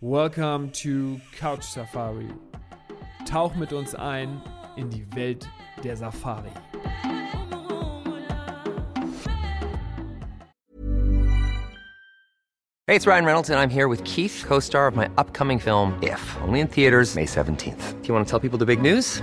Welcome to Couch Safari. Tauch mit uns ein in die Welt der Safari. Hey, it's Ryan Reynolds, and I'm here with Keith, co star of my upcoming film, If, only in theaters, May 17th. Do you want to tell people the big news?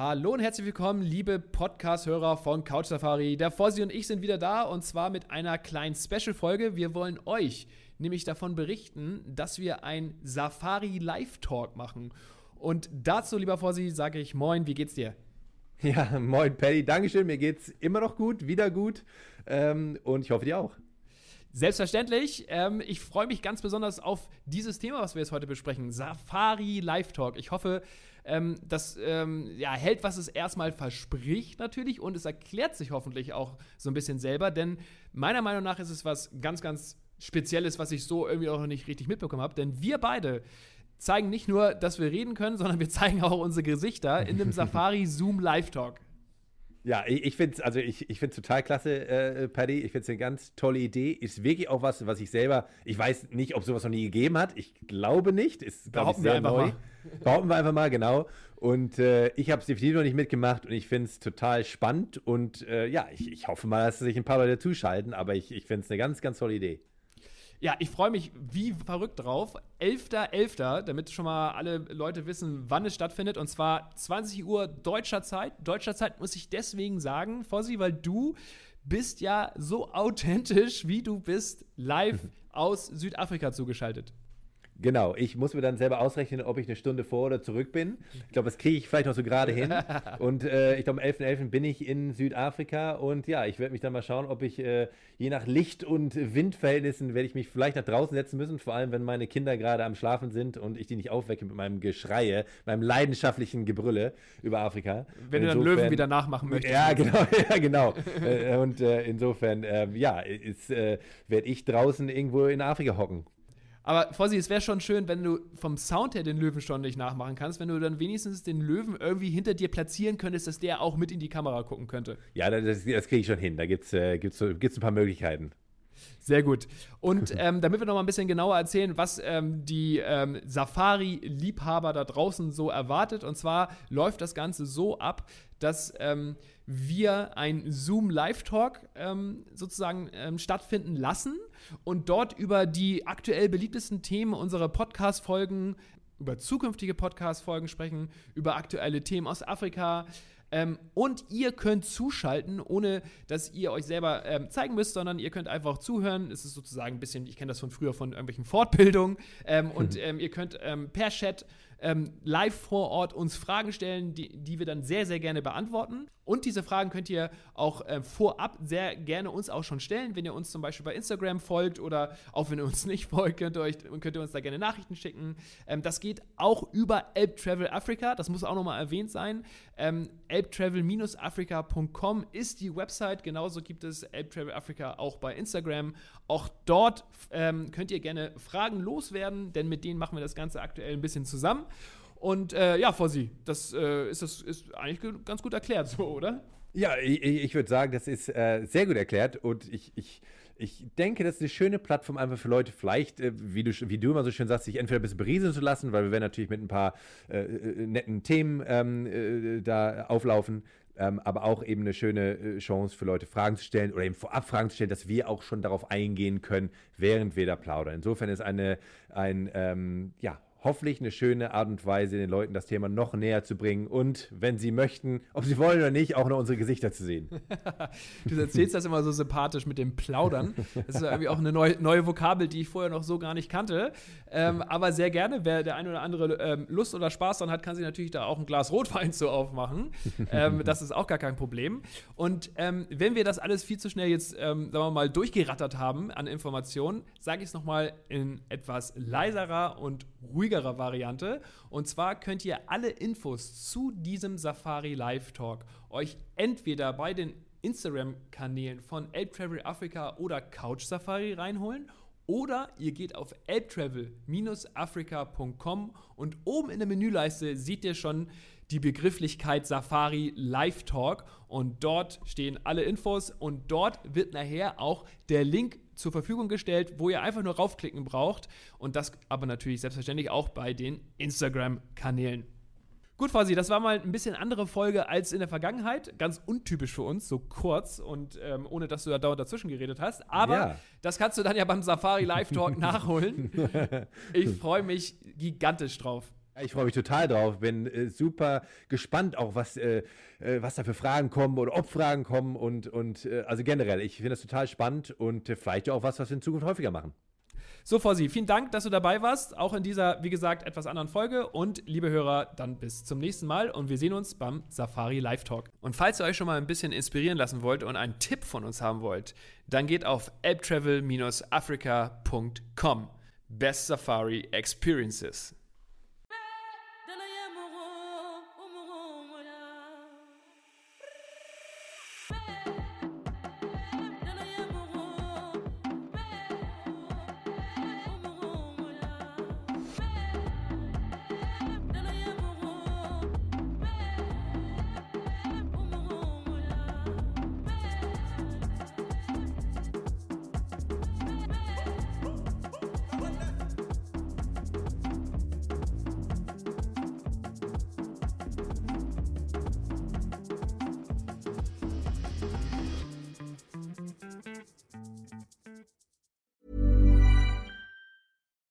Hallo und herzlich willkommen, liebe Podcast-Hörer von Couch Safari. Der Fossi und ich sind wieder da und zwar mit einer kleinen Special-Folge. Wir wollen euch nämlich davon berichten, dass wir ein Safari Live-Talk machen. Und dazu, lieber Fossi, sage ich Moin, wie geht's dir? Ja, moin Paddy, Dankeschön, mir geht's immer noch gut, wieder gut ähm, und ich hoffe dir auch. Selbstverständlich. Ähm, ich freue mich ganz besonders auf dieses Thema, was wir jetzt heute besprechen. Safari Live Talk. Ich hoffe, ähm, das ähm, ja, hält, was es erstmal verspricht, natürlich. Und es erklärt sich hoffentlich auch so ein bisschen selber. Denn meiner Meinung nach ist es was ganz, ganz Spezielles, was ich so irgendwie auch noch nicht richtig mitbekommen habe. Denn wir beide zeigen nicht nur, dass wir reden können, sondern wir zeigen auch unsere Gesichter in dem Safari Zoom Live Talk. Ja, ich, ich finde es also ich, ich total klasse, äh, Paddy. Ich finde es eine ganz tolle Idee. Ist wirklich auch was, was ich selber, ich weiß nicht, ob sowas noch nie gegeben hat. Ich glaube nicht. Ist, sehr wir neu. Mal. Behaupten wir einfach mal, genau. Und äh, ich habe es definitiv noch nicht mitgemacht und ich finde es total spannend. Und äh, ja, ich, ich hoffe mal, dass sich ein paar Leute zuschalten, aber ich, ich finde es eine ganz, ganz tolle Idee. Ja, ich freue mich wie verrückt drauf. 11.11., .11., damit schon mal alle Leute wissen, wann es stattfindet. Und zwar 20 Uhr deutscher Zeit. Deutscher Zeit muss ich deswegen sagen, Fossi, weil du bist ja so authentisch, wie du bist, live aus Südafrika zugeschaltet. Genau, ich muss mir dann selber ausrechnen, ob ich eine Stunde vor oder zurück bin. Ich glaube, das kriege ich vielleicht noch so gerade hin. Und äh, ich glaube, am 11.11. .11. bin ich in Südafrika und ja, ich werde mich dann mal schauen, ob ich äh, je nach Licht- und Windverhältnissen werde ich mich vielleicht nach draußen setzen müssen, vor allem wenn meine Kinder gerade am Schlafen sind und ich die nicht aufwecke mit meinem Geschreie, meinem leidenschaftlichen Gebrülle über Afrika. Wenn du dann Löwen wieder nachmachen möchtest. Ja, genau, ja, genau. Äh, und äh, insofern, äh, ja, äh, werde ich draußen irgendwo in Afrika hocken. Aber Fossi, es wäre schon schön, wenn du vom Sound her den Löwen schon nicht nachmachen kannst, wenn du dann wenigstens den Löwen irgendwie hinter dir platzieren könntest, dass der auch mit in die Kamera gucken könnte. Ja, das, das kriege ich schon hin. Da gibt es äh, gibt's, gibt's ein paar Möglichkeiten. Sehr gut. Und ähm, damit wir noch mal ein bisschen genauer erzählen, was ähm, die ähm, Safari-Liebhaber da draußen so erwartet. Und zwar läuft das Ganze so ab, dass ähm, wir ein Zoom-Live-Talk ähm, sozusagen ähm, stattfinden lassen und dort über die aktuell beliebtesten Themen unserer Podcast-Folgen, über zukünftige Podcast-Folgen sprechen, über aktuelle Themen aus Afrika. Ähm, und ihr könnt zuschalten, ohne dass ihr euch selber ähm, zeigen müsst, sondern ihr könnt einfach zuhören. Es ist sozusagen ein bisschen, ich kenne das von früher von irgendwelchen Fortbildungen. Ähm, und ähm, ihr könnt ähm, per Chat ähm, live vor Ort uns Fragen stellen, die, die wir dann sehr, sehr gerne beantworten. Und diese Fragen könnt ihr auch äh, vorab sehr gerne uns auch schon stellen. Wenn ihr uns zum Beispiel bei Instagram folgt oder auch wenn ihr uns nicht folgt, könnt ihr, euch, könnt ihr uns da gerne Nachrichten schicken. Ähm, das geht auch über Elb Travel Africa. Das muss auch nochmal erwähnt sein. Ähm, elbtravel-africa.com ist die Website. Genauso gibt es Elb Travel Africa auch bei Instagram. Auch dort ähm, könnt ihr gerne Fragen loswerden, denn mit denen machen wir das Ganze aktuell ein bisschen zusammen. Und äh, ja, Fossi, das, äh, ist, das ist eigentlich ganz gut erklärt, so, oder? Ja, ich, ich würde sagen, das ist äh, sehr gut erklärt und ich, ich, ich denke, das ist eine schöne Plattform einfach für Leute, vielleicht, äh, wie, du, wie du immer so schön sagst, sich entweder ein bisschen berieseln zu lassen, weil wir werden natürlich mit ein paar äh, äh, netten Themen ähm, da auflaufen, ähm, aber auch eben eine schöne Chance für Leute, Fragen zu stellen oder eben vorab Fragen zu stellen, dass wir auch schon darauf eingehen können, während wir da plaudern. Insofern ist eine, ein, ähm, ja, hoffentlich eine schöne Art und Weise, den Leuten das Thema noch näher zu bringen und, wenn sie möchten, ob sie wollen oder nicht, auch noch unsere Gesichter zu sehen. du erzählst das immer so sympathisch mit dem Plaudern. Das ist irgendwie auch eine neue, neue Vokabel, die ich vorher noch so gar nicht kannte. Ähm, aber sehr gerne, wer der eine oder andere ähm, Lust oder Spaß daran hat, kann sich natürlich da auch ein Glas Rotwein zu aufmachen. ähm, das ist auch gar kein Problem. Und ähm, wenn wir das alles viel zu schnell jetzt, ähm, sagen wir mal, durchgerattert haben an Informationen, sage ich es nochmal in etwas leiserer und ruhigerer Variante. Und zwar könnt ihr alle Infos zu diesem Safari Live Talk euch entweder bei den Instagram-Kanälen von Elb Travel Africa oder Couch Safari reinholen oder ihr geht auf elbtravel-africa.com und oben in der Menüleiste seht ihr schon die Begrifflichkeit Safari Live Talk und dort stehen alle Infos und dort wird nachher auch der Link zur Verfügung gestellt, wo ihr einfach nur raufklicken braucht und das aber natürlich selbstverständlich auch bei den Instagram-Kanälen. Gut, Fausi, das war mal ein bisschen andere Folge als in der Vergangenheit. Ganz untypisch für uns, so kurz und ähm, ohne dass du da dauernd dazwischen geredet hast. Aber ja. das kannst du dann ja beim Safari Live Talk nachholen. Ich freue mich gigantisch drauf. Ich freue mich total drauf. Bin äh, super gespannt auch, was, äh, äh, was da für Fragen kommen oder ob Fragen kommen und, und äh, also generell. Ich finde das total spannend und äh, vielleicht auch was, was wir in Zukunft häufiger machen. So, Fossi, vielen Dank, dass du dabei warst, auch in dieser, wie gesagt, etwas anderen Folge. Und liebe Hörer, dann bis zum nächsten Mal und wir sehen uns beim Safari Live Talk. Und falls ihr euch schon mal ein bisschen inspirieren lassen wollt und einen Tipp von uns haben wollt, dann geht auf elbtravel-africa.com. Best Safari Experiences.